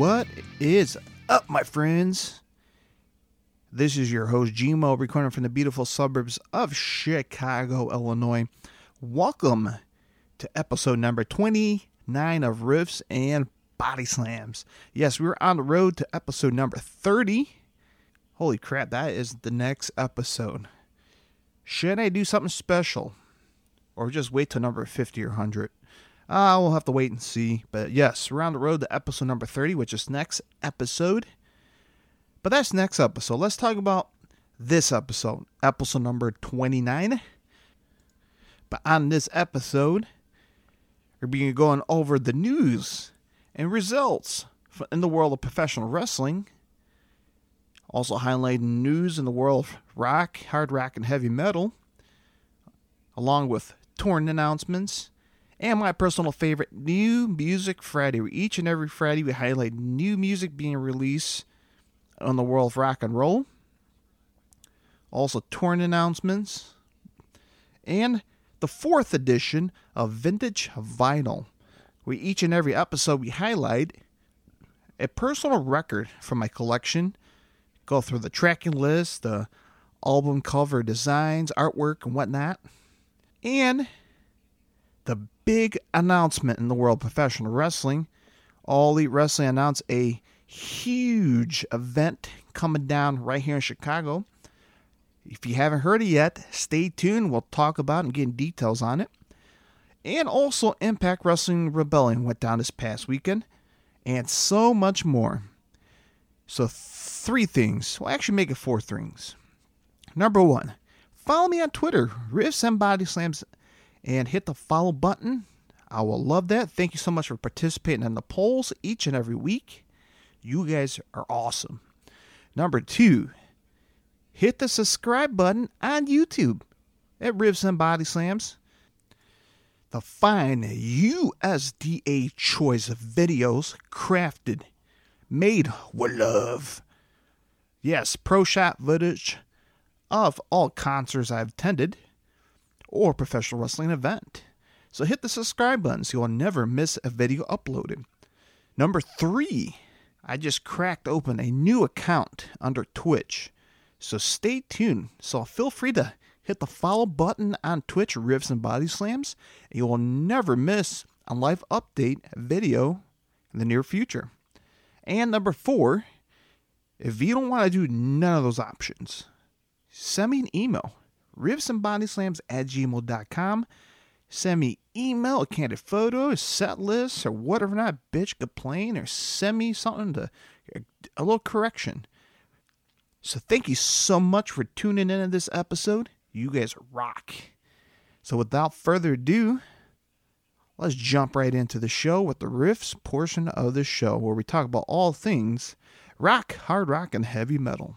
What is up, my friends? This is your host, Gmo, recording from the beautiful suburbs of Chicago, Illinois. Welcome to episode number 29 of Riffs and Body Slams. Yes, we're on the road to episode number 30. Holy crap, that is the next episode. Should I do something special? Or just wait till number 50 or 100? Uh, we'll have to wait and see. But yes, on the road to episode number 30, which is next episode. But that's next episode. Let's talk about this episode, episode number 29. But on this episode, we're being going over the news and results in the world of professional wrestling. Also highlighting news in the world of rock, hard rock, and heavy metal, along with torn announcements and my personal favorite, New Music Friday. Each and every Friday, we highlight new music being released on the world of rock and roll. Also, torn announcements. And the fourth edition of Vintage Vinyl, where each and every episode we highlight a personal record from my collection, go through the tracking list, the album cover designs, artwork, and whatnot. And the big announcement in the world of professional wrestling. All Elite Wrestling announced a huge event coming down right here in Chicago. If you haven't heard it yet, stay tuned. We'll talk about and get details on it. And also, Impact Wrestling Rebellion went down this past weekend, and so much more. So, three things. Well, actually, make it four things. Number one, follow me on Twitter, Riffs and Body Slams, and hit the follow button. I will love that. Thank you so much for participating in the polls each and every week. You guys are awesome. Number two, hit the subscribe button on YouTube at Riffs and Body Slams. The fine USDA choice of videos crafted, made with love. Yes, pro shot footage of all concerts I've attended or professional wrestling event. So hit the subscribe button so you'll never miss a video uploaded. Number three, I just cracked open a new account under Twitch. So stay tuned. So feel free to hit the follow button on Twitch, Riffs and Body Slams, and you will never miss a live update video in the near future. And number four, if you don't want to do none of those options, send me an email, riffsandbodyslams at gmail.com. Send me email, a candid photo, a set list, or whatever not, bitch, complain, or send me something to a little correction. So thank you so much for tuning in to this episode. You guys rock. So without further ado, let's jump right into the show with the riffs portion of the show where we talk about all things rock, hard rock, and heavy metal.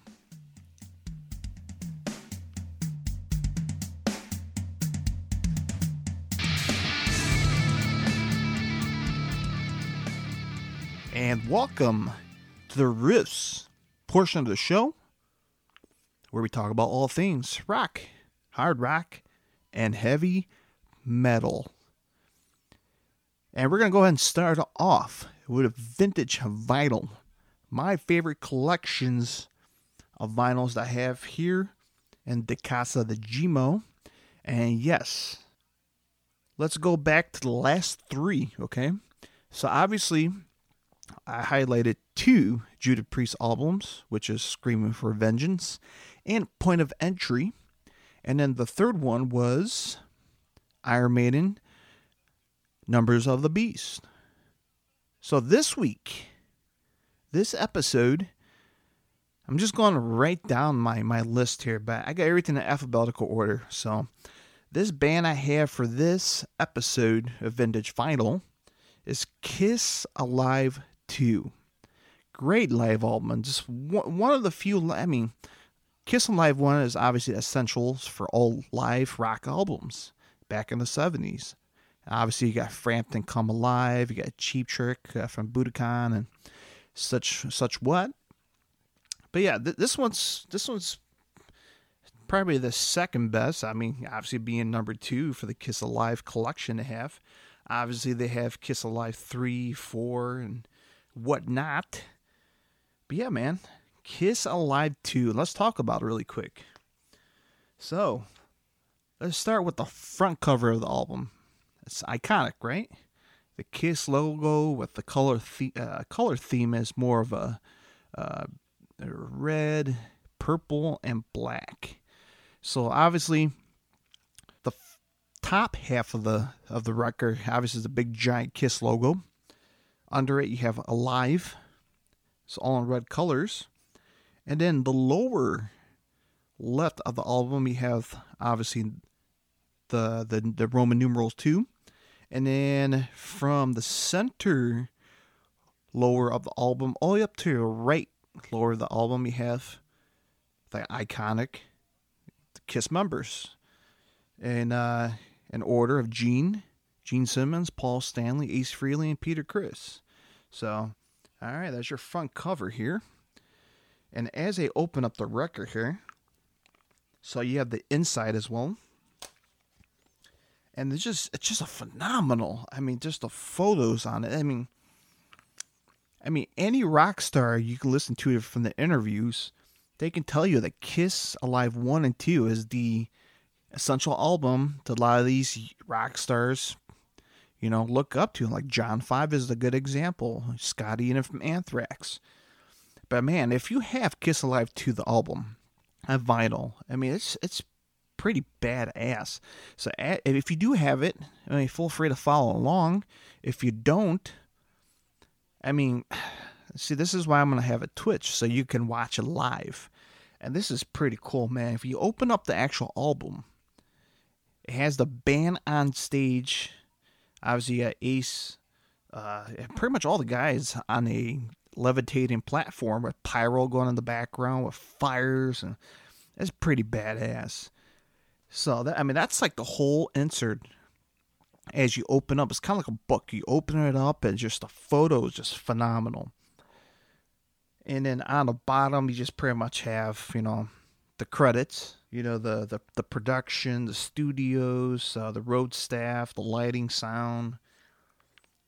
And welcome to the riffs portion of the show where we talk about all things rock, hard rock, and heavy metal. And we're going to go ahead and start off with a vintage vinyl. My favorite collections of vinyls that I have here in the Casa de Gmo. And yes, let's go back to the last three, okay? So obviously, I highlighted two Judas Priest albums, which is Screaming for Vengeance and Point of Entry. And then the third one was Iron Maiden, Numbers of the Beast. So this week, this episode, I'm just going to write down my, my list here, but I got everything in alphabetical order. So this band I have for this episode of Vintage Vinyl is Kiss Alive 2. Great live album. Just one of the few, I mean, Kiss Alive 1 is obviously essentials for all live rock albums back in the 70s. Obviously, you got Frampton Come Alive, you got Cheap Trick uh, from Budokan, and such such what. But yeah, th- this one's this one's probably the second best. I mean, obviously being number two for the Kiss Alive collection to have. Obviously, they have Kiss Alive three, four, and whatnot. But yeah, man, Kiss Alive 2. Let's talk about it really quick. So, let's start with the front cover of the album. It's iconic, right? The Kiss logo with the color the- uh, color theme is more of a uh, red, purple, and black. So obviously, the f- top half of the of the record obviously is a big giant Kiss logo. Under it, you have Alive. It's all in red colors. And then the lower left of the album, you have obviously the the, the Roman numerals two, and then from the center lower of the album all the way up to the right lower of the album, you have the iconic Kiss members, in uh, in order of Gene, Gene Simmons, Paul Stanley, Ace Frehley, and Peter Criss. So, all right, that's your front cover here. And as I open up the record here, so you have the inside as well. And it's just it's just a phenomenal. I mean, just the photos on it. I mean, I mean, any rock star you can listen to from the interviews, they can tell you that Kiss Alive 1 and 2 is the essential album to a lot of these rock stars, you know, look up to. Like John 5 is a good example, Scott Ian from Anthrax. But man, if you have Kiss Alive 2, the album, a vinyl, I mean, it's it's pretty badass. So if you do have it, I mean, feel free to follow along. If you don't, I mean, see, this is why I'm going to have a Twitch so you can watch it live. And this is pretty cool, man. If you open up the actual album, it has the band on stage. Obviously, you got Ace, uh, pretty much all the guys on a levitating platform with pyro going in the background with fires, and it's pretty badass. So that I mean, that's like the whole insert as you open up. It's kind of like a book. You open it up, and just the photo is just phenomenal. And then on the bottom, you just pretty much have you know the credits. You know the the, the production, the studios, uh, the road staff, the lighting, sound.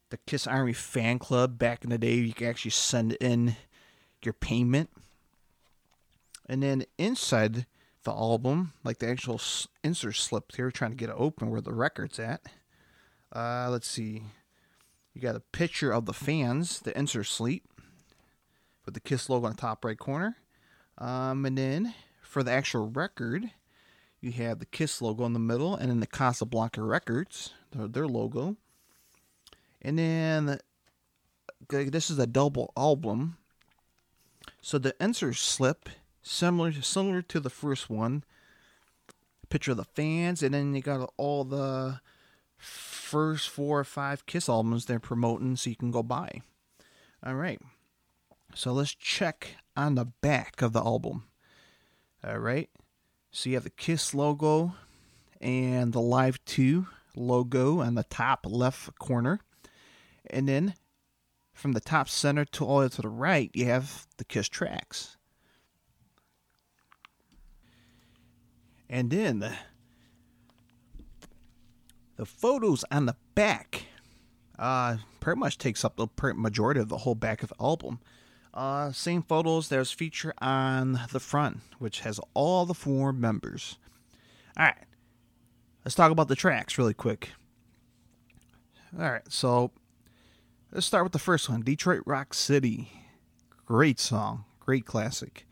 The Kiss Army fan club back in the day, you could actually send in your payment. And then inside the album, like the actual insert slip here, trying to get it open where the record's at. Uh, let's see. You got a picture of the fans, the insert sleep, with the Kiss logo on the top right corner. Um, and then for the actual record, you have the Kiss logo in the middle, and then the Casablanca Records, their, their logo. And then this is a double album. So the insert slip, similar similar to the first one, picture of the fans, and then you got all the first four or five Kiss albums they're promoting so you can go buy. All right. So let's check on the back of the album. All right. So you have the Kiss logo and the Live 2 logo on the top left corner. And then from the top center to all the way to the right, you have the Kiss tracks. And then the, the photos on the back uh, pretty much takes up the majority of the whole back of the album. Uh, same photos there's feature on the front, which has all the four members. All right, let's talk about the tracks really quick. All right, so let's start with the first one Detroit Rock City. Great song, great classic.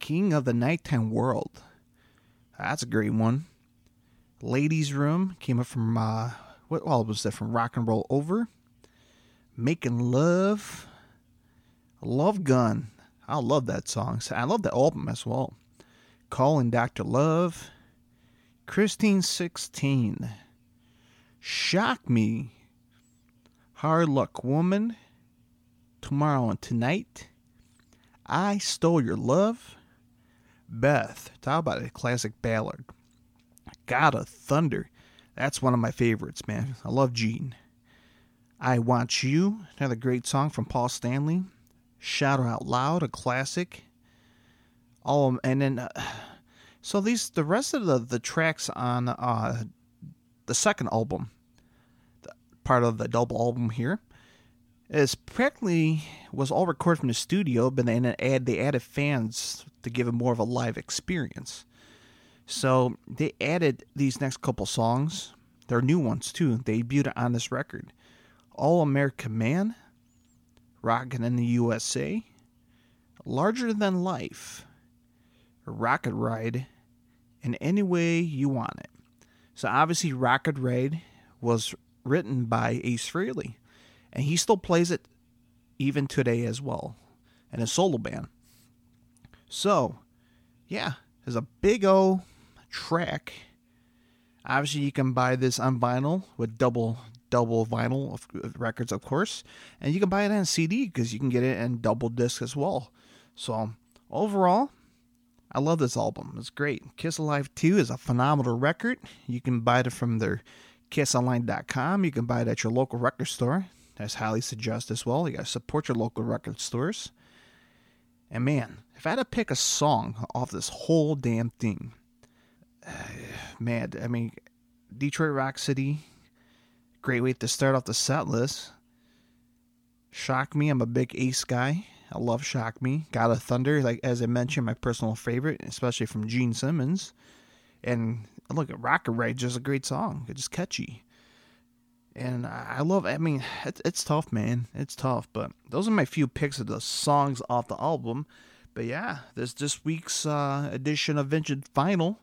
King of the Nighttime World. That's a great one. Ladies' Room came up from, uh, what all was that from Rock and Roll Over? Making Love. Love Gun. I love that song. I love that album as well. Calling Dr. Love. Christine 16. Shock Me. Hard Luck Woman. Tomorrow and Tonight. I Stole Your Love. Beth. Talk about a classic ballad. God of Thunder. That's one of my favorites, man. I love Gene. I Want You. Another great song from Paul Stanley. Shout Out Loud, a classic. Oh, and then, uh, so these, the rest of the, the tracks on uh, the second album, the, part of the double album here, It's practically was all recorded from the studio, but then add they added fans to give it more of a live experience. So they added these next couple songs. They're new ones too. They debuted on this record. All American Man, Rockin' in the USA, Larger Than Life, Rocket Ride, and Any Way You Want It. So obviously Rocket Ride was written by Ace Frehley, and he still plays it even today as well in a solo band. So, yeah, there's a big O track. Obviously, you can buy this on vinyl with double double vinyl of records, of course, and you can buy it on CD because you can get it in double disc as well. So overall, I love this album. It's great. Kiss Alive 2 is a phenomenal record. You can buy it from their kissonline.com. You can buy it at your local record store. That's highly suggest as well. You gotta support your local record stores. And man, if I had to pick a song off this whole damn thing, uh, man, I mean, Detroit Rock City, great way to start off the set list. Shock Me, I'm a big Ace guy. I love Shock Me. God of Thunder, like as I mentioned, my personal favorite, especially from Gene Simmons. And look at Rocket Ride, just a great song. It's just catchy. And I love, I mean, it's, it's tough, man. It's tough. But those are my few picks of the songs off the album. But yeah, this this week's uh, edition of Vintage Vinyl,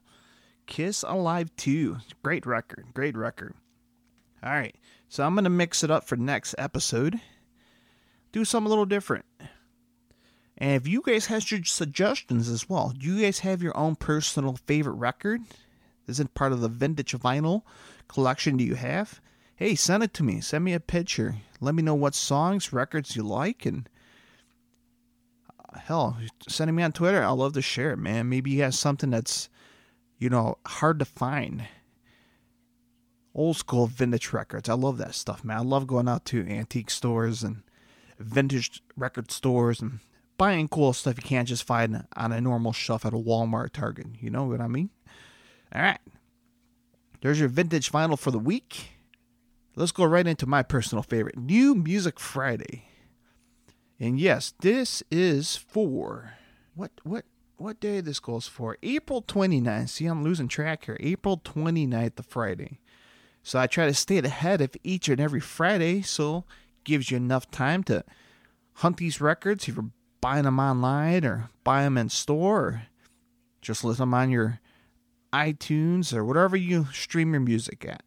Kiss Alive 2. Great record. Great record. All right. So I'm going to mix it up for next episode. Do something a little different. And if you guys have your suggestions as well, do you guys have your own personal favorite record? Is it part of the vintage vinyl collection do you have? Hey, send it to me. Send me a picture. Let me know what songs, records you like, and uh, hell, send it me on Twitter. I'll love to share it, man. Maybe you have something that's, you know, hard to find. Old school vintage records. I love that stuff, man. I love going out to antique stores and vintage record stores and buying cool stuff you can't just find on a normal shelf at a Walmart, Target. You know what I mean? All right. There's your vintage vinyl for the week. Let's go right into my personal favorite, New Music Friday. And yes, this is for what what what day this goes for? April 29th. See, I'm losing track here. April 29th, the Friday. So I try to stay ahead of each and every Friday, so gives you enough time to hunt these records. If you're buying them online or buy them in store or just listen them on your iTunes or whatever you stream your music at.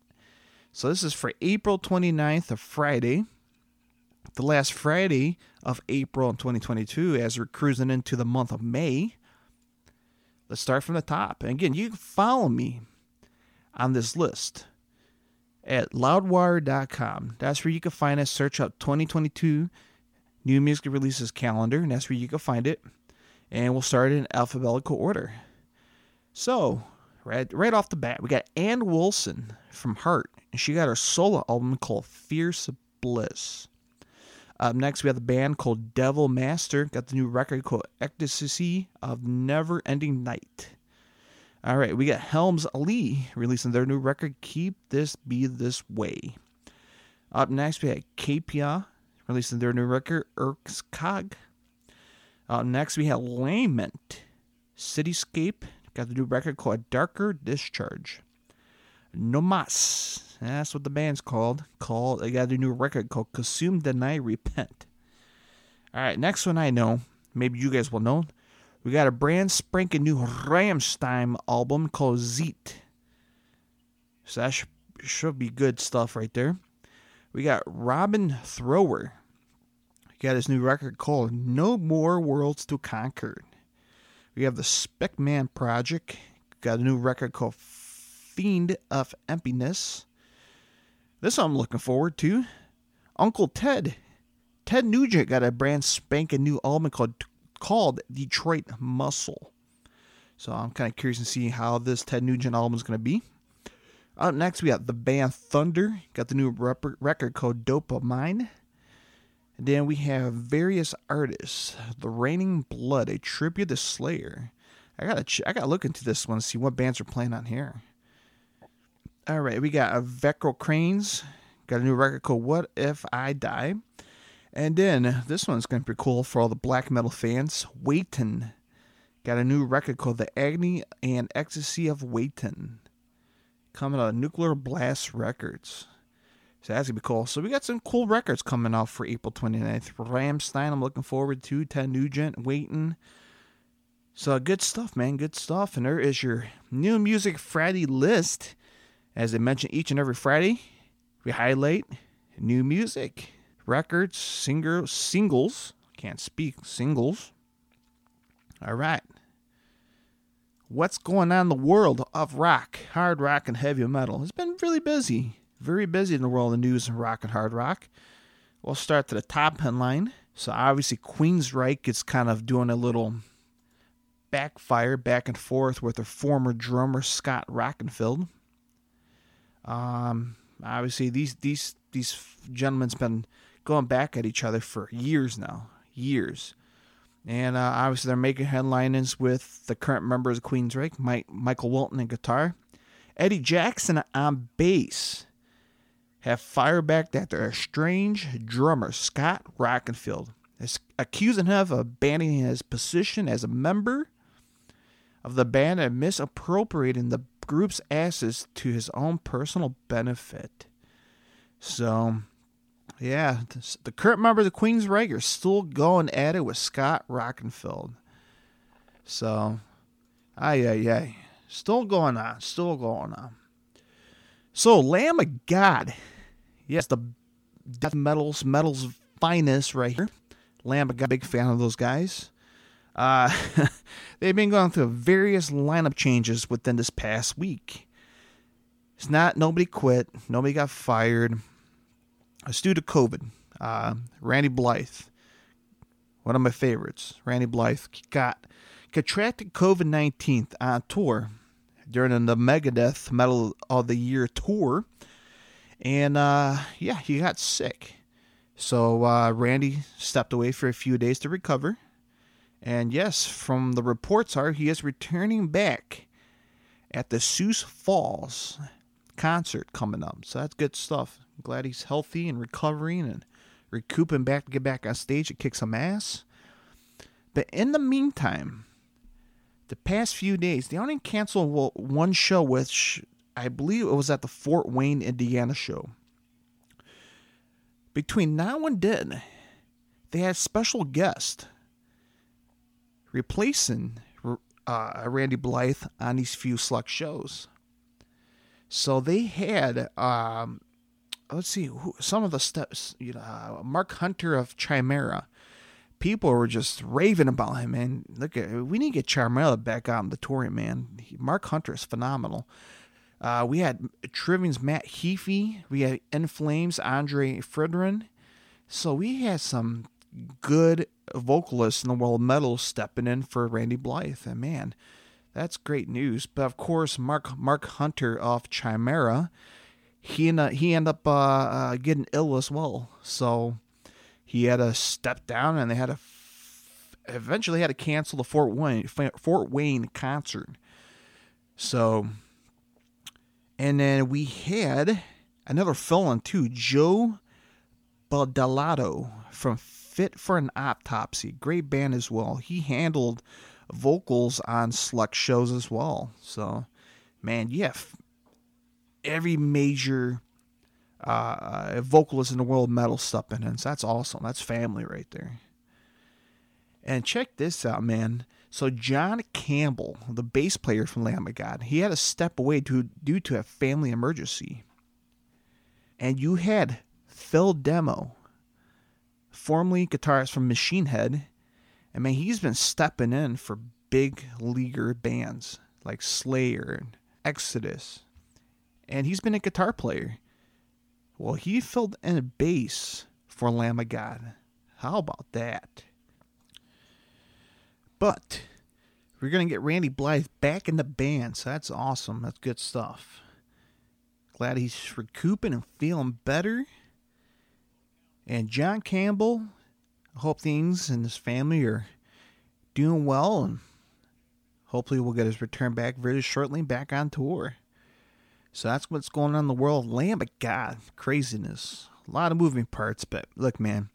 So this is for April 29th, of Friday, the last Friday of April in 2022 as we're cruising into the month of May. Let's start from the top. And again, you can follow me on this list at loudwire.com. That's where you can find us. Search up 2022 new music releases calendar, and that's where you can find it. And we'll start in alphabetical order. So, right, right off the bat, we got Ann Wilson from Heart, and she got her solo album called Fierce Bliss. Up next, we have the band called Devil Master, got the new record called Ecstasy of Never Ending Night. All right, we got Helms Alee releasing their new record, Keep This Be This Way. Up next, we had Capia releasing their new record, Erskog. Uh, next, we have Lament, Cityscape, got the new record called Darker Discharge. Nomas, that's what the band's called. Called they got a new record called Consume, Deny, Repent. All right, next one I know, maybe you guys will know. We got a brand spanking new Rammstein album called Zeit. So that should, should be good stuff right there. We got Robin Trower. He got his new record called No More Worlds to Conquer. We have the Speckmann Project. Got a new record called Fiend of Emptiness. This I'm looking forward to. Uncle Ted. Ted Nugent got a brand spanking new album called called Detroit Muscle. So I'm kind of curious to see how this Ted Nugent album is going to be. Up next, we got the band Thunder. Got the new rep- record called Dopamine. And then we have various artists. The Raining Blood, a tribute to Slayer. I gotta ch- I gotta look into this one to see what bands are playing on here. All right, we got Vecro Cranes. Got a new record called What If I Die. And then this one's going to be cool for all the black metal fans. Watain got a new record called The Agony and Ecstasy of Watain coming out of Nuclear Blast Records. So that's going to be cool. So we got some cool records coming out for April 29th. Rammstein, I'm looking forward to. Ted Nugent, Watain. So good stuff, man. Good stuff. And there is your new music Friday list. As I mentioned, each and every Friday, we highlight new music records, singer, singles. Can't speak, singles. All right. What's going on in the world of rock, hard rock, and heavy metal? It's been really busy. Very busy in the world of news and rock and hard rock. We'll start to the top headline. So obviously Queensryche is kind of doing a little backfire back and forth with their former drummer Scott Rockenfield. Um, obviously these these these gentlemen's been going back at each other for years now, years. And uh, obviously, they're making headlines with the current members of Queensryche, Mike, Michael Wilton on guitar, Eddie Jackson on bass, have fired back at their estranged drummer, Scott Rockenfield, is accusing him of abandoning his position as a member of the band and misappropriating the group's assets to his own personal benefit. So, yeah, the current member of the Queensryche are still going at it with Scott Rockenfield. So, ay, ay, ay. Still going on. Still going on. So, Lamb of God. Yes, the death metals, metals finest right here. Lamb of God, big fan of those guys. Uh, they've been going through various lineup changes within this past week. It's not, nobody quit, nobody got fired it's due to COVID. Uh, Randy Blythe, one of my favorites, Randy Blythe, got contracted COVID 19 on tour during the Megadeth Metal of the Year tour. And uh, yeah, he got sick. So uh, Randy stepped away for a few days to recover. And yes, from the reports are he is returning back at the Sioux Falls concert coming up. So that's good stuff glad he's healthy and recovering and recouping back to get back on stage and kick some ass. But in the meantime, the past few days, they only canceled one show, which I believe it was at the Fort Wayne, Indiana show. Between now and then, they had a special guest replacing uh, Randy Blythe on these few select shows. So they had um, let's see who, some of the steps. You know, uh, Mark Hunter of Chimaira. People were just raving about him, and Look we need to get Chimaira back on the tour, man. He, Mark Hunter is phenomenal. Uh, we had Trivium's Matt Heafy. We had In Flames Andre Fredrin. So we had some good vocalists in the world of metal stepping in for Randy Blythe. And man, that's great news. But of course, Mark Mark Hunter of Chimaira he and he ended up uh, uh, getting ill as well. So he had to step down, and they had to f- eventually had to cancel the Fort Wayne Fort Wayne concert. So, and then we had another fill-in too, Joe Badolato from Fit for an Autopsy, great band as well. He handled vocals on select shows as well. So, man, yeah, every major uh, vocalist in the world metal stuff in. So that's awesome. That's family right there. And check this out, man. So John Campbell, the bass player from Lamb of God, he had to step away due, due to a family emergency. And you had Phil Demmel, formerly guitarist from Machine Head. And man, he's been stepping in for big leaguer bands like Slayer and Exodus and he's been a guitar player. Well, he filled in a bass for Lamb of God. How about that? But we're going to get Randy Blythe back in the band, so that's awesome. That's good stuff. Glad he's recouping and feeling better. And John Campbell, I hope things and his family are doing well, and hopefully we'll get his return back very shortly back on tour. So that's what's going on in the world. Lamb of God, craziness. A lot of moving parts, but look, man,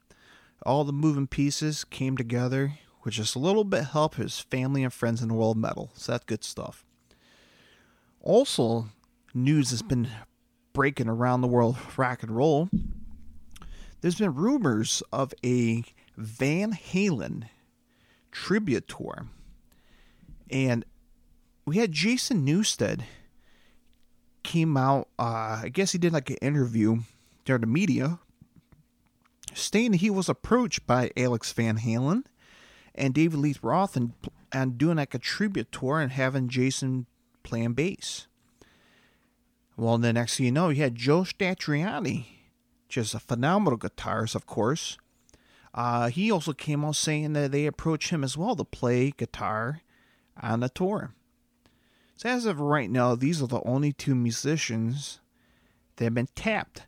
all the moving pieces came together with just a little bit help his family and friends in the world metal. So that's good stuff. Also, news has been breaking around the world rock and roll. There's been rumors of a Van Halen tribute tour. And we had Jason Newsted came out, uh, I guess he did like an interview during the media, stating he was approached by Alex Van Halen and David Lee Roth and, and doing like a tribute tour and having Jason playing bass. Well, the next thing you know, you had Joe Satriani, just a phenomenal guitarist, of course. Uh, he also came out saying that they approached him as well to play guitar on the tour. So as of right now, these are the only two musicians that have been tapped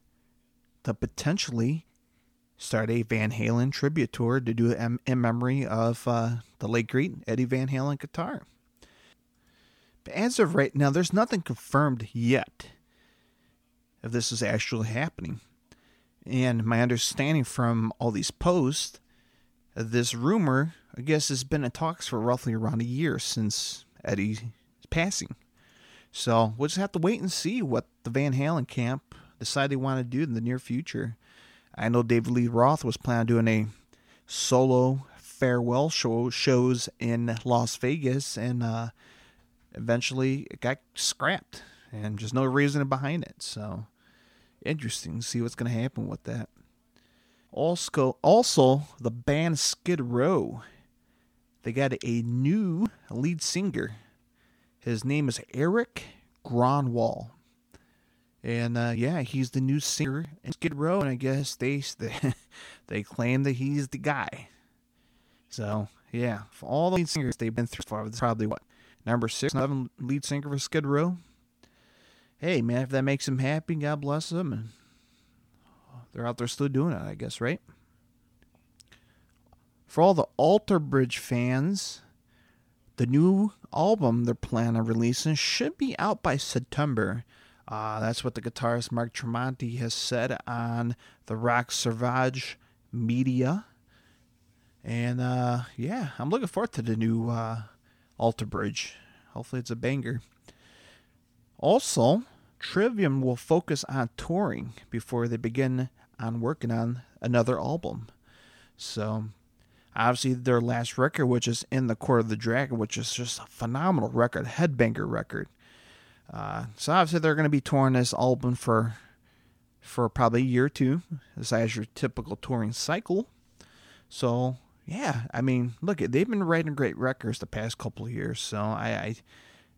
to potentially start a Van Halen tribute tour to do it in memory of uh, the late great Eddie Van Halen guitar. But as of right now, there's nothing confirmed yet if this is actually happening. And my understanding from all these posts, this rumor, I guess, has been in talks for roughly around a year since Eddie's passing. So we'll just have to wait and see what the Van Halen camp decide they want to do in the near future. I know David Lee Roth was planning on doing a solo farewell show shows in Las Vegas, and uh, eventually it got scrapped, and just no reason behind it. So interesting to see what's going to happen with that. Also, also the band Skid Row, they got a new lead singer. His name is Eric Grönwall. And uh, yeah, he's the new singer in Skid Row, and I guess they they, claim that he's the guy. So yeah, for all the lead singers they've been through, far, probably what number six, seven lead singer for Skid Row. Hey man, if that makes him happy, God bless them, and they're out there still doing it, I guess, right? For all the Alter Bridge fans, the new album they're planning on releasing should be out by September. Uh, that's what the guitarist Mark Tremonti has said on the Rock Savage media. And uh, yeah, I'm looking forward to the new uh, Alter Bridge. Hopefully, it's a banger. Also, Trivium will focus on touring before they begin on working on another album. So, obviously, their last record, which is In the Court of the Dragon, which is just a phenomenal record, headbanger record. Uh, so obviously they're going to be touring this album for for probably a year or two, as has your typical touring cycle. So yeah, I mean, look, they've been writing great records the past couple of years. So I,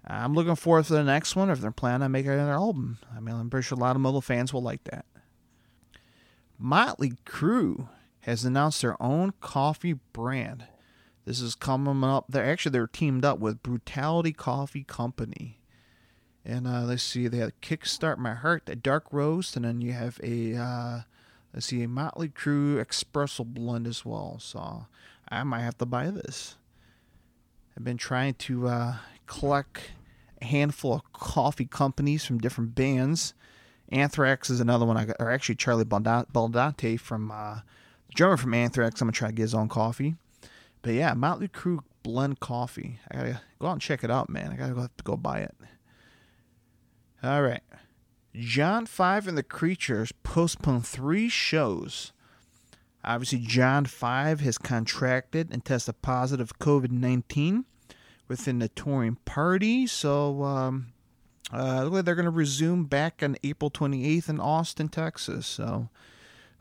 I I'm looking forward to the next one if they're planning on making another album. I mean, I'm pretty sure a lot of Moto fans will like that. Motley Crue has announced their own coffee brand. This is coming up. They're actually they're teamed up with Brutality Coffee Company. And uh, let's see, they have Kickstart My Heart, a dark roast, and then you have a uh, let's see, a Motley Crue espresso blend as well. So I might have to buy this. I've been trying to uh, collect a handful of coffee companies from different bands. Anthrax is another one I got, or actually Charlie Benante from uh, the drummer from Anthrax. I'm gonna try to get his own coffee. But yeah, Motley Crue blend coffee. I gotta go out and check it out, man. I gotta go, have to go buy it. All right. John 5 and the Creatures postponed three shows. Obviously, John 5 has contracted and tested positive COVID 19 within the touring party. So, um, uh, look like they're going to resume back on April 28th in Austin, Texas. So,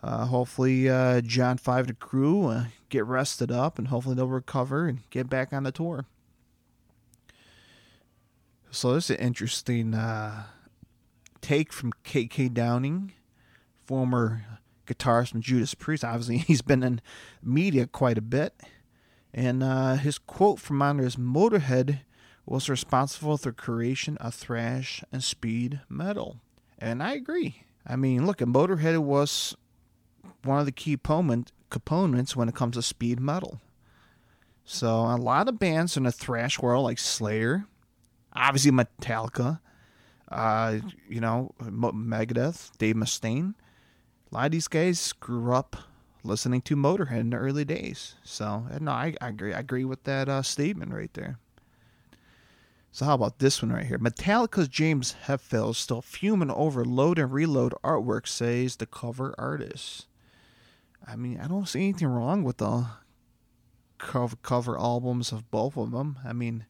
uh, hopefully, uh, John 5 and the crew uh, get rested up and hopefully they'll recover and get back on the tour. So this is an interesting uh, take from KK Downing, former guitarist from Judas Priest. Obviously, he's been in media quite a bit. And uh, his quote from on his Motorhead was responsible for the creation of thrash and speed metal. And I agree. I mean, look, Motorhead was one of the key components when it comes to speed metal. So a lot of bands in the thrash world, like Slayer, obviously Metallica, uh, you know, Megadeth, Dave Mustaine. A lot of these guys grew up listening to Motorhead in the early days. So no, I, I agree. I agree with that uh, statement right there. So how about this one right here? Metallica's James Hetfield still fuming over load and reload artwork, says the cover artist. I mean, I don't see anything wrong with the cover, albums of both of them. I mean,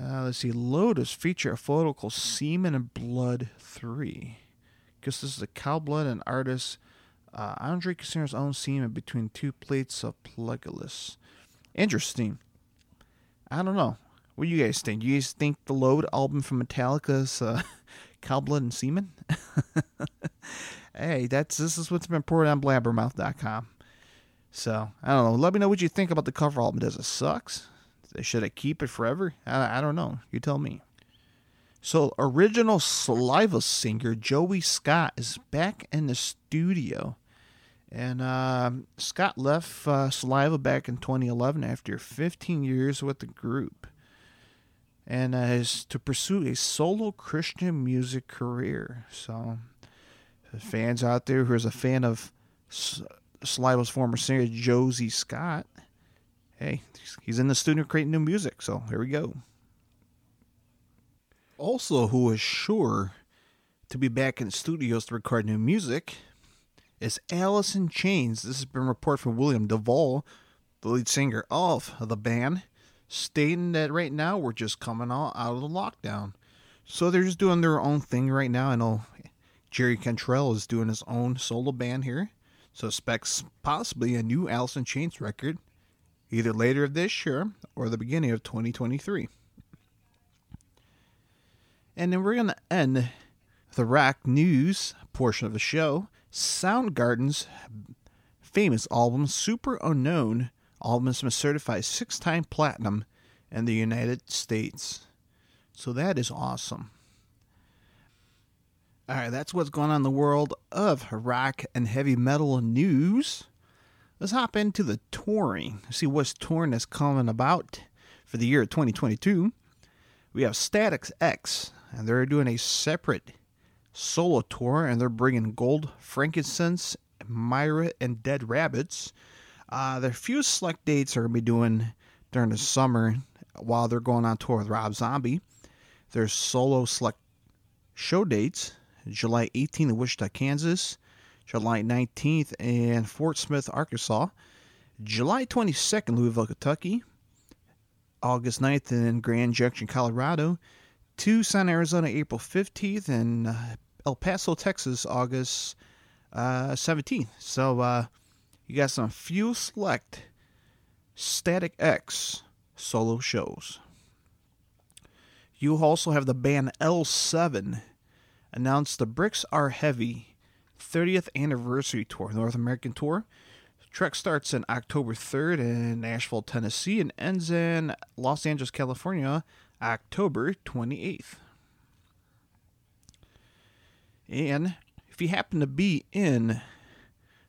uh, let's see. Lotus feature a photo called Semen and Blood 3. Because this is a cow blood and artist uh, Andre Cassino's own semen between two plates of Plagueis. Interesting. I don't know. What do you guys think? Do you guys think the Load album from Metallica's uh, Cow Blood and Semen? hey, that's this is what's been reported on blabbermouth.com. So I don't know. Let me know what you think about the cover album. Does it sucks? Should I keep it forever? I, I don't know. You tell me. So, original Saliva singer Joey Scott is back in the studio. And uh, Scott left uh, Saliva back in 2011 after 15 years with the group and uh, is to pursue a solo Christian music career. So, fans out there who is a fan of Saliva's former singer Josey Scott, hey, he's in the studio creating new music. So here we go. Also, who is sure to be back in studios to record new music is in Chains. This has been reported from William DuVall, the lead singer of the band, stating that right now we're just coming out, out of the lockdown. So they're just doing their own thing right now. I know Jerry Cantrell is doing his own solo band here. So possibly a new Alice in Chains record either later this year or the beginning of 2023. And then we're going to end the rock news portion of the show. Soundgarden's famous album, Superunknown, album has been certified six time platinum in the United States. So that is awesome. All right, that's what's going on in the world of rock and heavy metal news. Let's hop into the touring. See what's touring is coming about for the year 2022. We have Static X, and they're doing a separate solo tour, and they're bringing Gold, Frankincense, Myra, and Dead Rabbits. Uh, there are a few select dates they're going to be doing during the summer while they're going on tour with Rob Zombie. There's solo select show dates July 18th in Wichita, Kansas, July 19th in Fort Smith, Arkansas, July 22nd, Louisville, Kentucky, August 9th in Grand Junction, Colorado, Tucson, Arizona, April 15th, and uh, El Paso, Texas, August uh, 17th. So uh, you got some few select Static X solo shows. You also have the band L7 announce the Bricks Are Heavy 30th Anniversary Tour, North American Tour. The trek starts in October 3rd in Nashville, Tennessee, and ends in Los Angeles, California October 28th. And if you happen to be in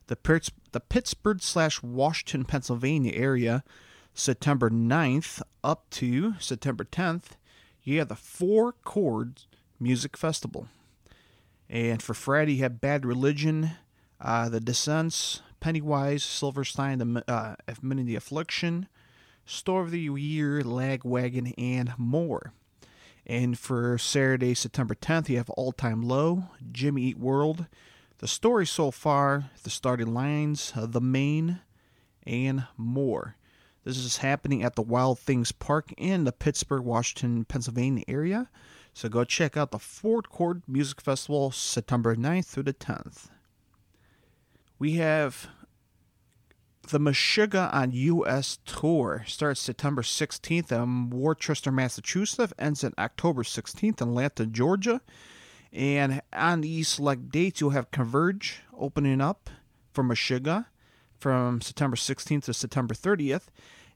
the, Pitts, the Pittsburgh slash Washington, Pennsylvania area, September 9th up to September 10th, you have the Four Chords Music Festival. And for Friday, you have Bad Religion, uh, The Descents, Pennywise, Silverstein, the uh, the Affliction, Story of the Year, Lagwagon, and more. And for Saturday, September 10th, you have All Time Low, Jimmy Eat World, The Story So Far, The Starting Lines, The Maine, and more. This is happening at the Wild Things Park in the Pittsburgh, Washington, Pennsylvania area. So go check out the Four Chord Music Festival September 9th through the 10th. We have the Meshuggah on U.S. tour starts September 16th in Worcester, Massachusetts, ends in October 16th in Atlanta, Georgia. And on these select dates, you'll have Converge opening up for Meshuggah from September 16th to September 30th.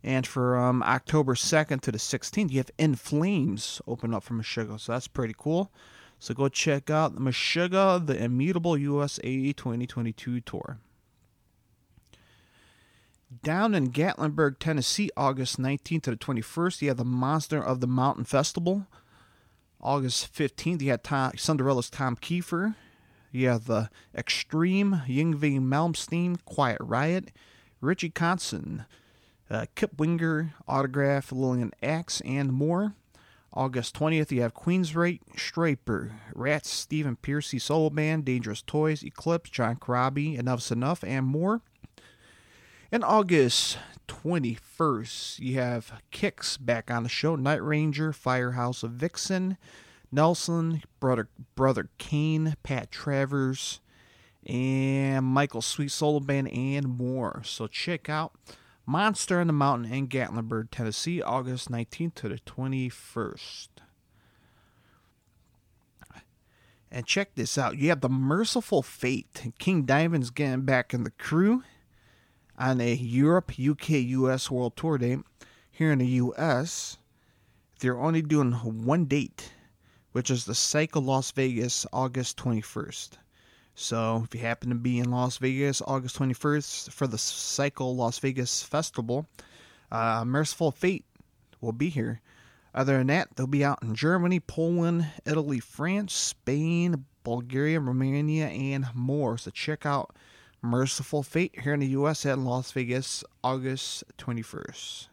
And from um, October 2nd to the 16th, you have In Flames open up for Meshuggah. So that's pretty cool. So go check out Meshuggah, the Immutable USA 2022 tour down in Gatlinburg, Tennessee, August 19th to the 21st, you have the Monster of the Mountain Festival. August 15th, you had Tom, Cinderella's Tom Keifer. you have the Extreme, Yngwie Malmsteen, Quiet Riot, Richie Kotzen, uh, Kip Winger, Autograph, Lillian Axe, and more. August 20th, you have Queensryche, Stryper, Rats, Stephen Pearcy Solo Band, Dangerous Toys, Eclipse, John Corabi, Enuff Z'Nuff, and more. And August 21st, you have Kix back on the show, Night Ranger, Firehouse of Vixen, Nelson, Brother Brother Kane, Pat Travers, and Michael Sweet Solo Band, and more. So check out Monster in the Mountain in Gatlinburg, Tennessee, August 19th to the 21st. And check this out. You have the Mercyful Fate. King Diamond's getting back in the crew on a Europe, UK, US World Tour date. Here in the US, they're only doing one date, which is the Psycho Las Vegas, August 21st. So if you happen to be in Las Vegas August 21st for the Psycho Las Vegas Festival, uh, Mercyful Fate will be here. Other than that, they'll be out in Germany, Poland, Italy, France, Spain, Bulgaria, Romania, and more. So check out Mercyful Fate here in the U.S. at Las Vegas August 21st.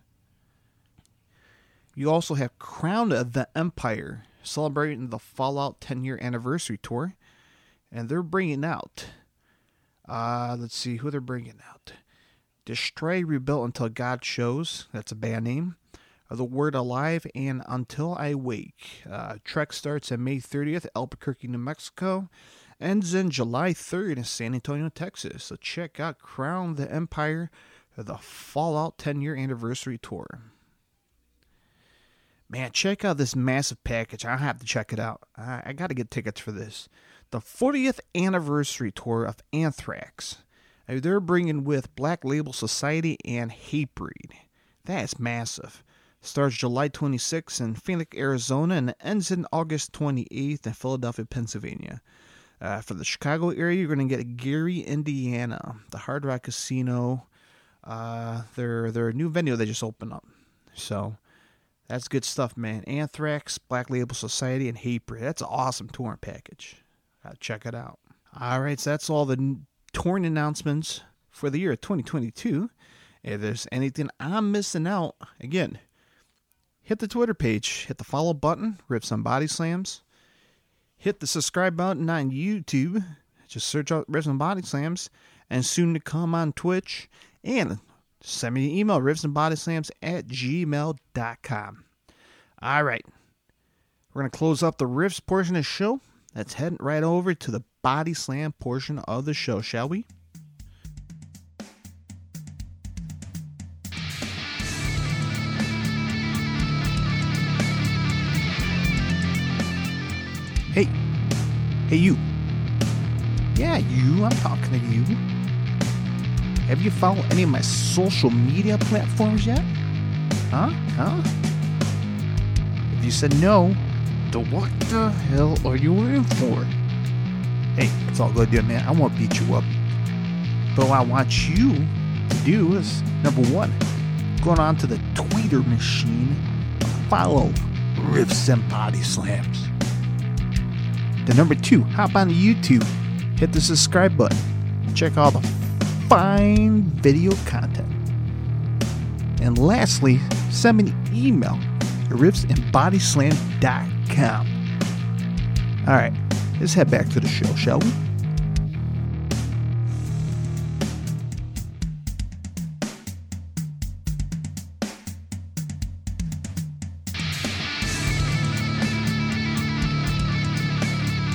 You also have Crown of the Empire celebrating the Fallout 10 year anniversary tour and they're bringing out. Uh, let's see who they're bringing out. Destroy, Rebuild Until God Shows. That's a band name. The Word Alive and Until I Wake. Uh, Trek starts on May 30th, Albuquerque, New Mexico. Ends in July 3rd in San Antonio, Texas. So check out Crown the Empire, the Fallout 10 year anniversary tour. Man, check out this massive package. I have to check it out. I, I got to get tickets for this the 40th anniversary tour of Anthrax. They're bringing with Black Label Society and Hatebreed. That's massive. Starts July 26th in Phoenix, Arizona, and ends in August 28th in Philadelphia, Pennsylvania. Uh, for the Chicago area, you're going to get Gary, Indiana, the Hard Rock Casino. Uh, their their new venue they just opened up. So that's good stuff, man. Anthrax, Black Label Society, and Hatebreed. That's an awesome touring package. Uh, check it out. All right, so that's all the torn announcements for the year 2022. If there's anything I'm missing out, again, hit the Twitter page, hit the follow button, Riffs and Body Slams, hit the subscribe button on YouTube, just search out Riffs and Body Slams, and soon to come on Twitch, and send me an email, riffs and body slams at gmail.com. All right, we're going to close up the riffs portion of the show let's head right over to the body slam portion of the show, shall we? Hey, hey, you. Yeah, you, I'm talking to you. Have you followed any of my social media platforms yet? Huh? Huh? If you said no, the what the hell are you in for? Hey, it's all good, dude, man. I won't beat you up. But what I want you to do is number one, going on to the Twitter machine, follow Riffs and Body Slams. The number two, hop on YouTube, hit the subscribe button, check all the fine video content. And lastly, send me an email, riffsandbodyslam.com camp. All right, let's head back to the show, shall we?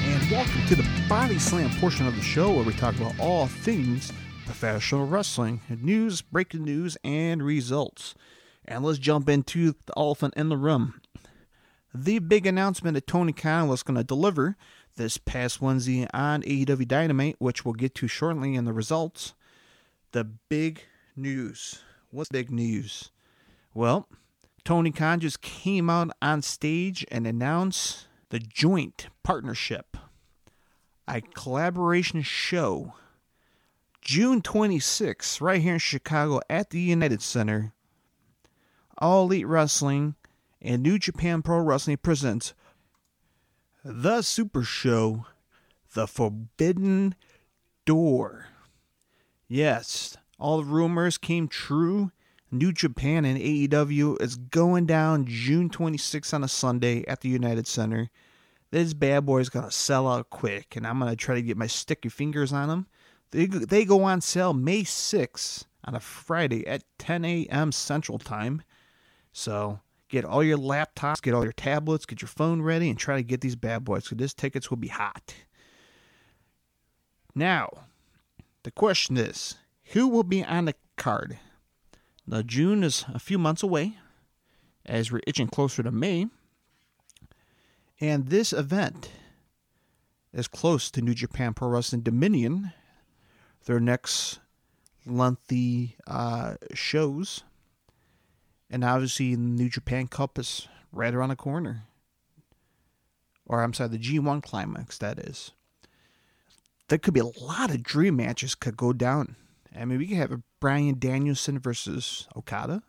And welcome to the Body Slam portion of the show where we talk about all things professional wrestling, news, breaking news, and results. And let's jump into the elephant in the room the big announcement that Tony Khan was going to deliver this past Wednesday on AEW Dynamite, which we'll get to shortly in the results. The big news. What's big news? Well, Tony Khan just came out on stage and announced the joint partnership, a collaboration show, June 26th, right here in Chicago at the United Center. All Elite Wrestling and New Japan Pro Wrestling presents The Super Show The Forbidden Door. Yes, all the rumors came true. New Japan and AEW is going down June 26th on a Sunday at the United Center. This bad boy is going to sell out quick, and I'm going to try to get my sticky fingers on them. They, they go on sale May 6th on a Friday at 10 a.m. Central Time. So get all your laptops, get all your tablets, get your phone ready, and try to get these bad boys because these tickets will be hot. Now, the question is who will be on the card? Now, June is a few months away as we're itching closer to May. And this event is close to New Japan Pro Wrestling Dominion, their next lengthy uh, shows. And obviously, the New Japan Cup is right around the corner. Or, I'm sorry, the G1 Climax, that is. There could be a lot of dream matches could go down. I mean, we could have a Bryan Danielson versus Okada.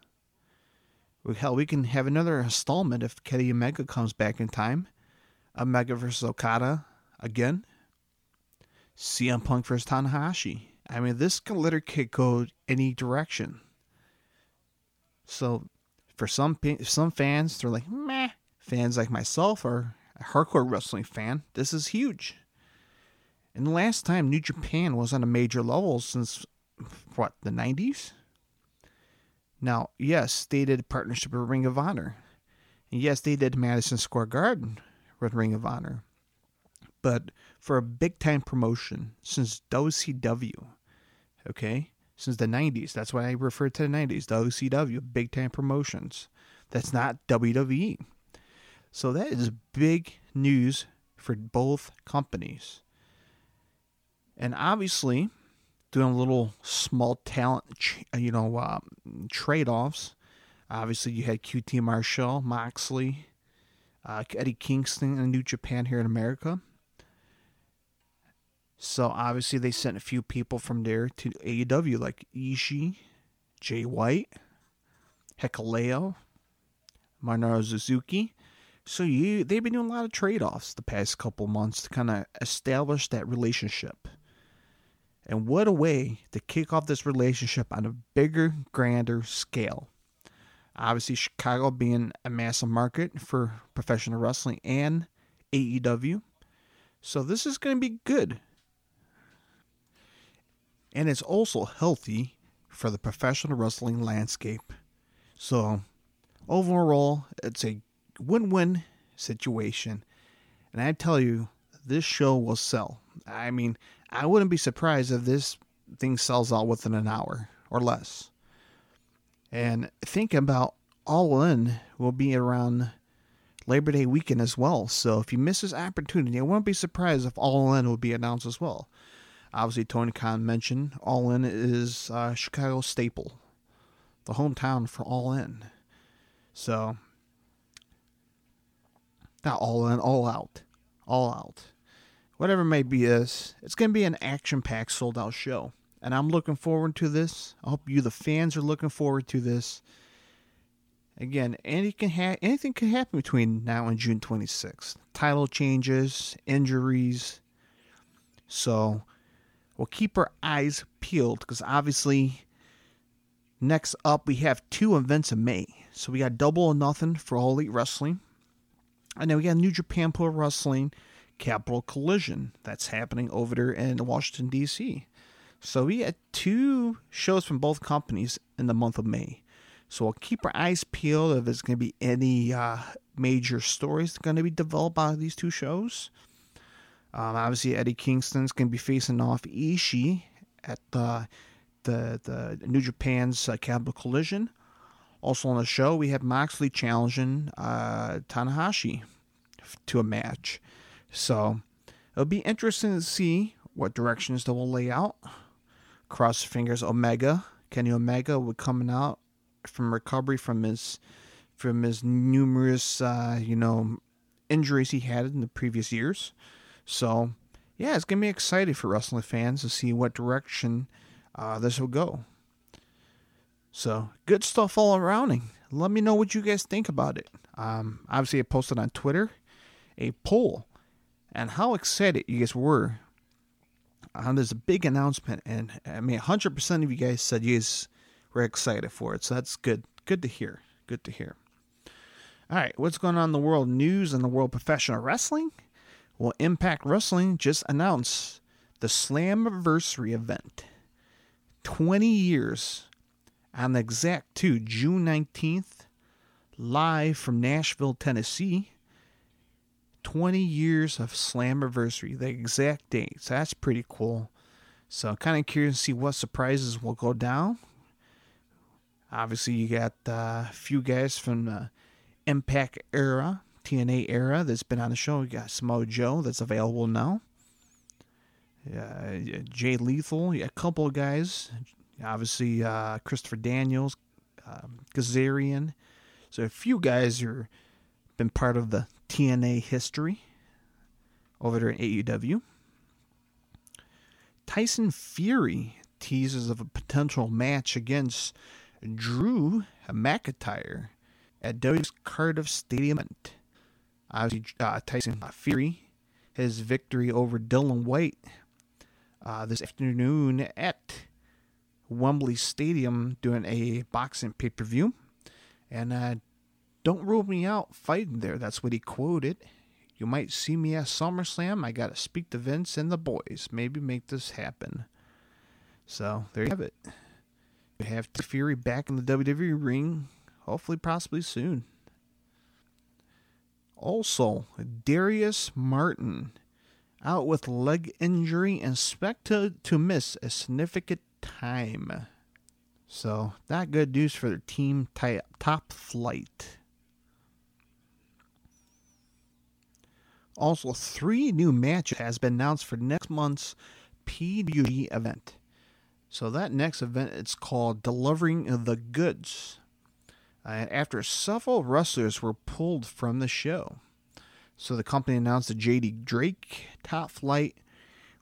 Hell, we can have another installment if Kenny Omega comes back in time. Omega versus Okada again. CM Punk versus Tanahashi. I mean, this can literally go any direction. So, for some some fans, they're like, meh. Fans like myself are a hardcore wrestling fan. This is huge. And the last time New Japan was on a major level since what the 90s. Now, yes, they did a partnership with Ring of Honor. And yes, they did Madison Square Garden with Ring of Honor. But for a big time promotion since WCW, okay, since the 90s, that's why I refer to the 90s, the OCW, big time promotions. That's not WWE. So that is big news for both companies. And obviously, doing a little small talent, you know, uh, trade offs. Obviously, you had QT Marshall, Moxley, uh, Eddie Kingston in New Japan here in America. So obviously, they sent a few people from there to AEW, like Ishii, Jay White, Hikuleo, Minoru Suzuki. So you they've been doing a lot of trade offs the past couple months to kind of establish that relationship. And what a way to kick off this relationship on a bigger, grander scale. Obviously, Chicago being a massive market for professional wrestling and AEW. So this is going to be good. And it's also healthy for the professional wrestling landscape. So overall, it's a win win situation. And I tell you, this show will sell. I mean, I wouldn't be surprised if this thing sells out within an hour or less. And think about All In will be around Labor Day weekend as well. So if you miss this opportunity, I wouldn't be surprised if All In will be announced as well. Obviously, Tony Khan mentioned All In is uh, Chicago staple, the hometown for All In. So, not All In, All Out. All Out whatever it may be is, it's going to be an action-packed, sold-out show. And I'm looking forward to this. I hope you, the fans, are looking forward to this. Again, can, ha- anything can happen between now and June 26th. Title changes, injuries. So we'll keep our eyes peeled because obviously next up we have two events in May. So we got double or nothing for All Elite Wrestling. And then we got New Japan Pro Wrestling Capital Collision that's happening over there in Washington, D.C. So we had two shows from both companies in the month of May. So we'll keep our eyes peeled if there's going to be any uh, major stories going to be developed out of these two shows. Um, obviously, Eddie Kingston's going to be facing off Ishii at the the, the New Japan's uh, Capital Collision. Also on the show, we have Moxley challenging uh, Tanahashi to a match. So it'll be interesting to see what directions they will lay out. Cross fingers, Omega, Kenny Omega, will coming out from recovery from his from his numerous uh, you know injuries he had in the previous years. So yeah, it's gonna be exciting for wrestling fans to see what direction uh, this will go. So good stuff all around. Let me know what you guys think about it. Um, obviously, I posted on Twitter a poll and how excited you guys were. Uh, there's a big announcement, and I mean, 100% of you guys said you guys were excited for it, so that's good. Good to hear. Good to hear. All right, what's going on in the world news and the world professional wrestling? Well, Impact Wrestling just announced the Slammiversary event. 20 years on the exact to June 19th, live from Nashville, Tennessee. 20 years of Slammiversary, the exact date. So that's pretty cool. So kind of curious to see what surprises will go down. Obviously, you got uh, a few guys from the Impact era, TNA era that's been on the show. You got Samoa Joe that's available now. Uh, Jay Lethal, a couple of guys. Obviously, uh, Christopher Daniels, um, Kazarian. So a few guys who been part of the TNA history over there in AEW. Tyson Fury teases of a potential match against Drew McIntyre at WWE's Cardiff Stadium. Obviously, uh, Tyson Fury, his victory over Dillian Whyte uh, this afternoon at Wembley Stadium doing a boxing pay per view. And uh, don't rule me out fighting there. That's what he quoted. You might see me at SummerSlam. I got to speak to Vince and the boys. Maybe make this happen. So there you have it. We have Fury back in the WWE ring, hopefully, possibly soon. Also, Darius Martin out with leg injury and expected to miss a significant time. So, not good news for their team top flight. Also, three new matches has been announced for next month's PWG event. So that next event it's called Delivering the Goods. Uh, after several wrestlers were pulled from the show. So the company announced that JD Drake, Top Flight,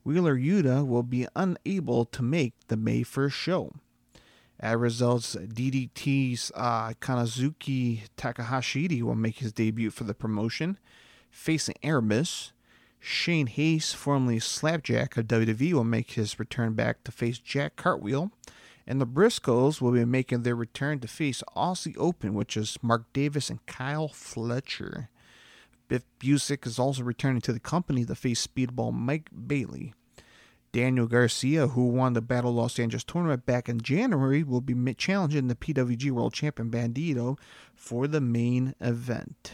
Wheeler Yuta will be unable to make the May 1st show. As results, DDT's uh, Kanazuki Takahashidi will make his debut for the promotion, facing Aramis. Shane Hayes, formerly Slapjack of WWE, will make his return back to face Jack Cartwheel. And the Briscoes will be making their return to face Aussie Open, which is Mark Davis and Kyle Fletcher. Biff Busick is also returning to the company to face Speedball Mike Bailey. Daniel Garcia, who won the Battle Los Angeles tournament back in January, will be challenging the PWG World Champion Bandito for the main event.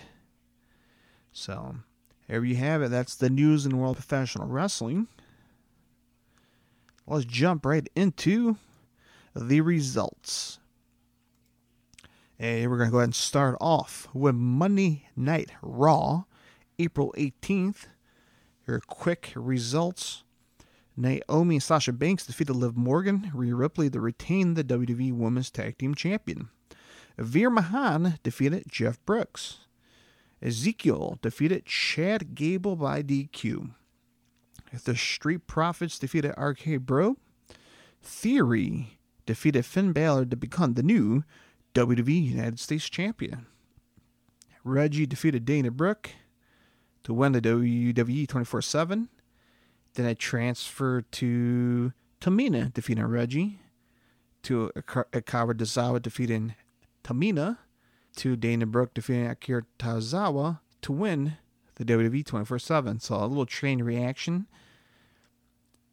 So, there you have it. That's the news in world professional wrestling. Let's jump right into the results. And we're going to go ahead and start off with Monday Night Raw, April 18th. Your quick results. Naomi and Sasha Banks defeated Liv Morgan, Rhea Ripley to retain the WWE Women's Tag Team Champion. Veer Mahaan defeated Jeff Brooks. Ezekiel defeated Chad Gable by DQ. The Street Profits defeated RK Bro. Theory defeated Finn Balor to become the new WWE United States Champion. Reggie defeated Dana Brooke to win the WWE 24 7. Then I transferred to Tamina defeating Reggie, to Akira Tozawa defeating Tamina, to Dana Brooke defeating Akira Tozawa to win the WWE 24 7. So a little train reaction.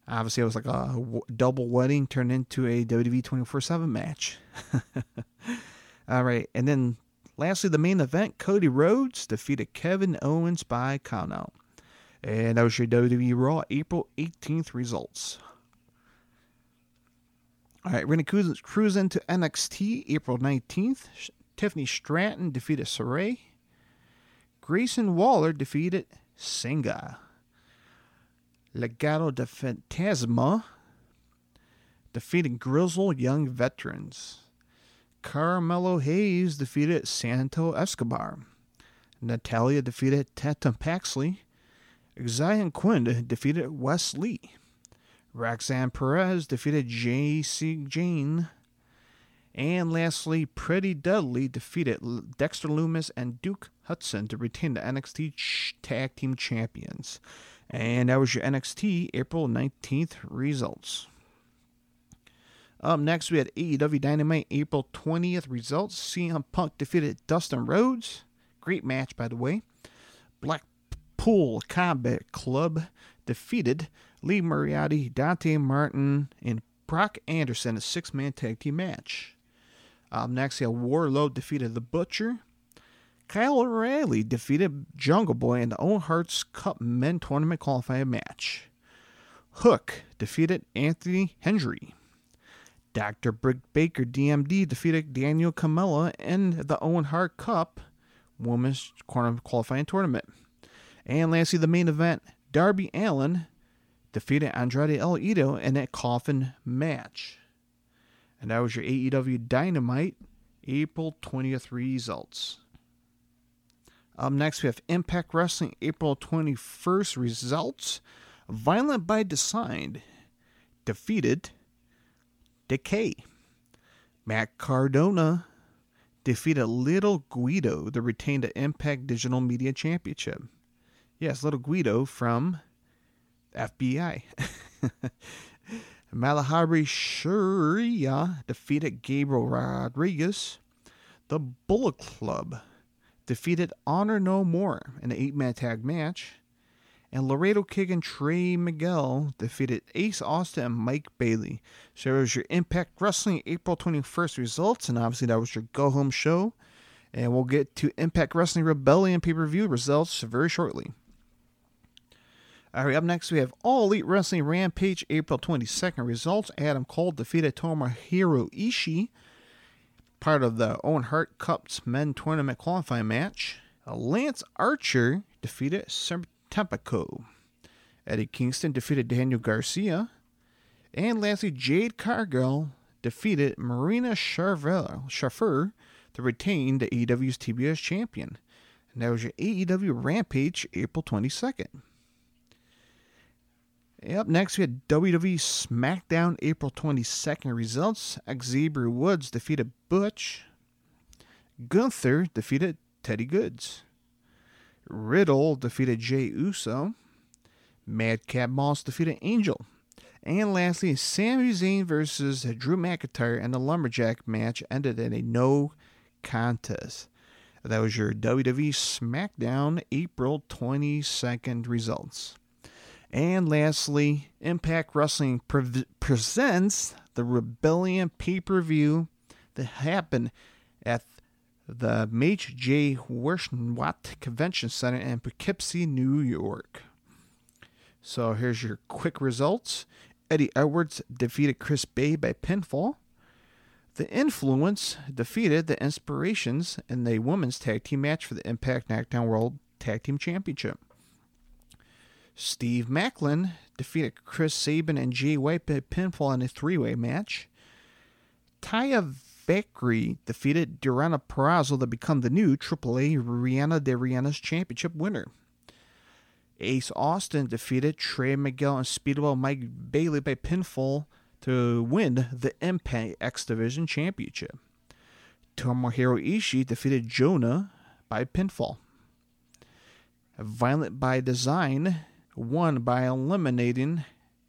Obviously, it was like a w- double wedding turned into a WWE 24 7 match. All right. And then lastly, the main event Cody Rhodes defeated Kevin Owens by countout. And that was your WWE Raw April 18th results. All right, we're to cruise, into NXT April 19th. Tiffany Stratton defeated Sarray. Grayson Waller defeated Singa. Legado del Fantasma defeating Grizzled Young Veterans. Carmelo Hayes defeated Santos Escobar. Natalya defeated Tatum Paxley. Xyon Quinn defeated Wes Lee. Roxanne Perez defeated J.C. Jane. And lastly, Pretty Deadly defeated Dexter Lumis and Duke Hudson to retain the NXT Tag Team Champions. And that was your NXT April 19th results. Up next, we had AEW Dynamite April 20th results. CM Punk defeated Dustin Rhodes. Great match, by the way. Blackpool Combat Club defeated Lee Moriarty, Dante Martin, and Brock Anderson, in a six man tag team match. Up next, we had Wardlow defeated The Butcher. Kyle O'Reilly defeated Jungle Boy in the Owen Hart's Cup Men Tournament qualifying match. Hook defeated Anthony Henry. Dr. Britt Baker DMD defeated Danielle Kamela in the Owen Hart Cup Women's Qualifying Tournament. And lastly, the main event Darby Allin defeated Andrade El Idolo in a coffin match. And that was your AEW Dynamite April 20th results. Next, we have Impact Wrestling April 21st results. Violent by Design defeated Decay. Matt Cardona defeated Little Guido to retain the Impact Digital Media Championship. Yes, Little Guido from FBI. Malahari Sharia defeated Gabriel Rodriguez. The Bullet Club defeated Honor No More in an eight man tag match and Laredo Kid and Trey Miguel defeated Ace Austin and Mike Bailey. So that was your Impact Wrestling April 21st results, and obviously that was your go home show. And we'll get to Impact Wrestling Rebellion pay per view results very shortly. All right, up next we have All Elite Wrestling Rampage April 22nd results. Adam Cole defeated Tomohiro Ishii, part of the Owen Hart Cup's men tournament qualifying match. Uh, Lance Archer defeated Tampico. Eddie Kingston defeated Daniel Garcia. And lastly, Jade Cargill defeated Marina Shafir to retain the AEW's TBS champion. And that was your AEW Rampage April 22nd. Up next, we had WWE SmackDown April 22nd results. Xavier Woods defeated Butch. Gunther defeated Teddy Goods. Riddle defeated Jey Uso. Madcap Moss defeated Angel. And lastly, Sami Zayn versus Drew McIntyre and the Lumberjack match ended in a no contest. That was your WWE SmackDown April 22nd results. And lastly, Impact Wrestling pre- presents the Rebellion pay per view that happened at the H. J. Werschwatt Convention Center in Poughkeepsie, New York. So here's your quick results. Eddie Edwards defeated Chris Bey by pinfall. The Influence defeated the Inspirations in the women's tag team match for the Impact Knockdown World Tag Team Championship. Steve Maclin defeated Chris Sabin and Jay White by pinfall in a three way match. Taya Valkyrie defeated Deonna Purrazzo to become the new AAA Reina de Reinas Championship winner. Ace Austin defeated Trey Miguel and Speedball Mike Bailey by pinfall to win the Impact X Division Championship. Tomohiro Ishii defeated Jonah by pinfall. Violent by Design won by eliminating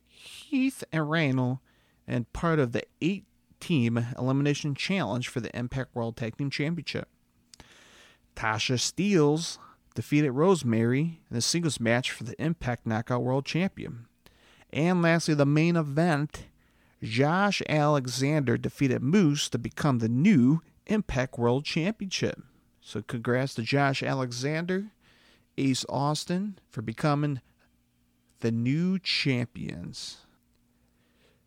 Heath and Randall and part of the eight team elimination challenge for the Impact World Tag Team Championship. Tasha Steelz defeated Rosemary in the singles match for the Impact Knockout World Champion. And lastly, the main event Josh Alexander defeated Moose to become the new Impact World Championship. So, congrats to Josh Alexander, Ace Austin for becoming the new champions.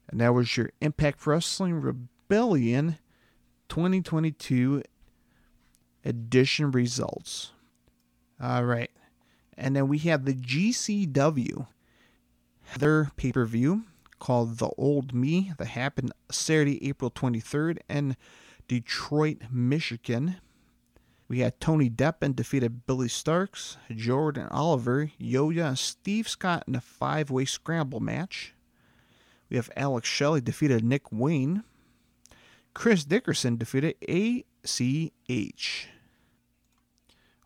And that was your Impact Wrestling Rebellion 2022 edition results. All right. And then we have the GCW, their pay per view called The Old Me that happened Saturday, April 23rd in Detroit, Michigan. We had Tony Deppen defeated Billy Starks, Jordan Oliver, Yoya, and Steve Scott in a five way scramble match. We have Alex Shelley defeated Nick Wayne. Chris Dickerson defeated ACH.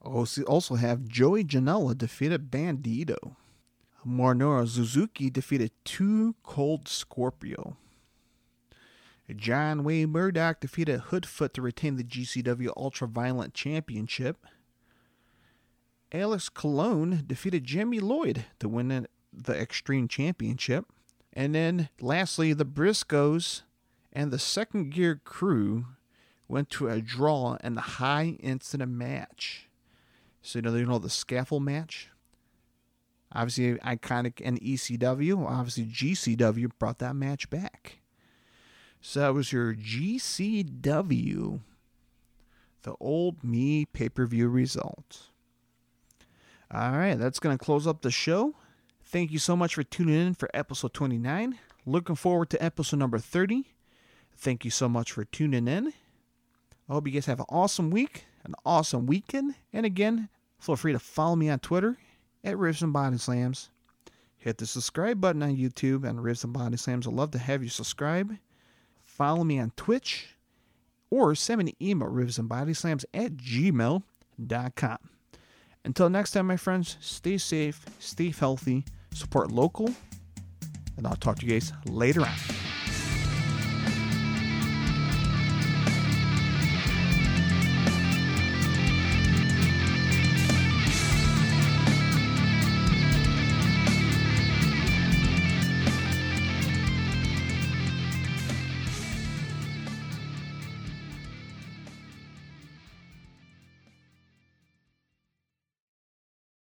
Also have Joey Janela defeated Bandito. Minoru Suzuki defeated Two Cold Scorpio. John Wayne Murdoch defeated Hoodfoot to retain the GCW Ultra Violent Championship. Alex Colon defeated Jimmy Lloyd to win the Extreme Championship. And then lastly, the Briscoes and the second gear crew went to a draw in the high incident match. So, you know, you know the scaffold match? Obviously, iconic in ECW. Obviously, GCW brought that match back. So that was your GCW, the old me pay per view result. All right, that's going to close up the show. Thank you so much for tuning in for episode 29. Looking forward to episode number 30. Thank you so much for tuning in. I hope you guys have an awesome week, an awesome weekend. And again, feel free to follow me on Twitter at Riffs and Body Slams. Hit the subscribe button on YouTube and Riffs and Body Slams. I'd love to have you subscribe. Follow me on Twitch or send me an email, riffsandbodyslams at gmail.com. Until next time, my friends, stay safe, stay healthy, support local, and I'll talk to you guys later on.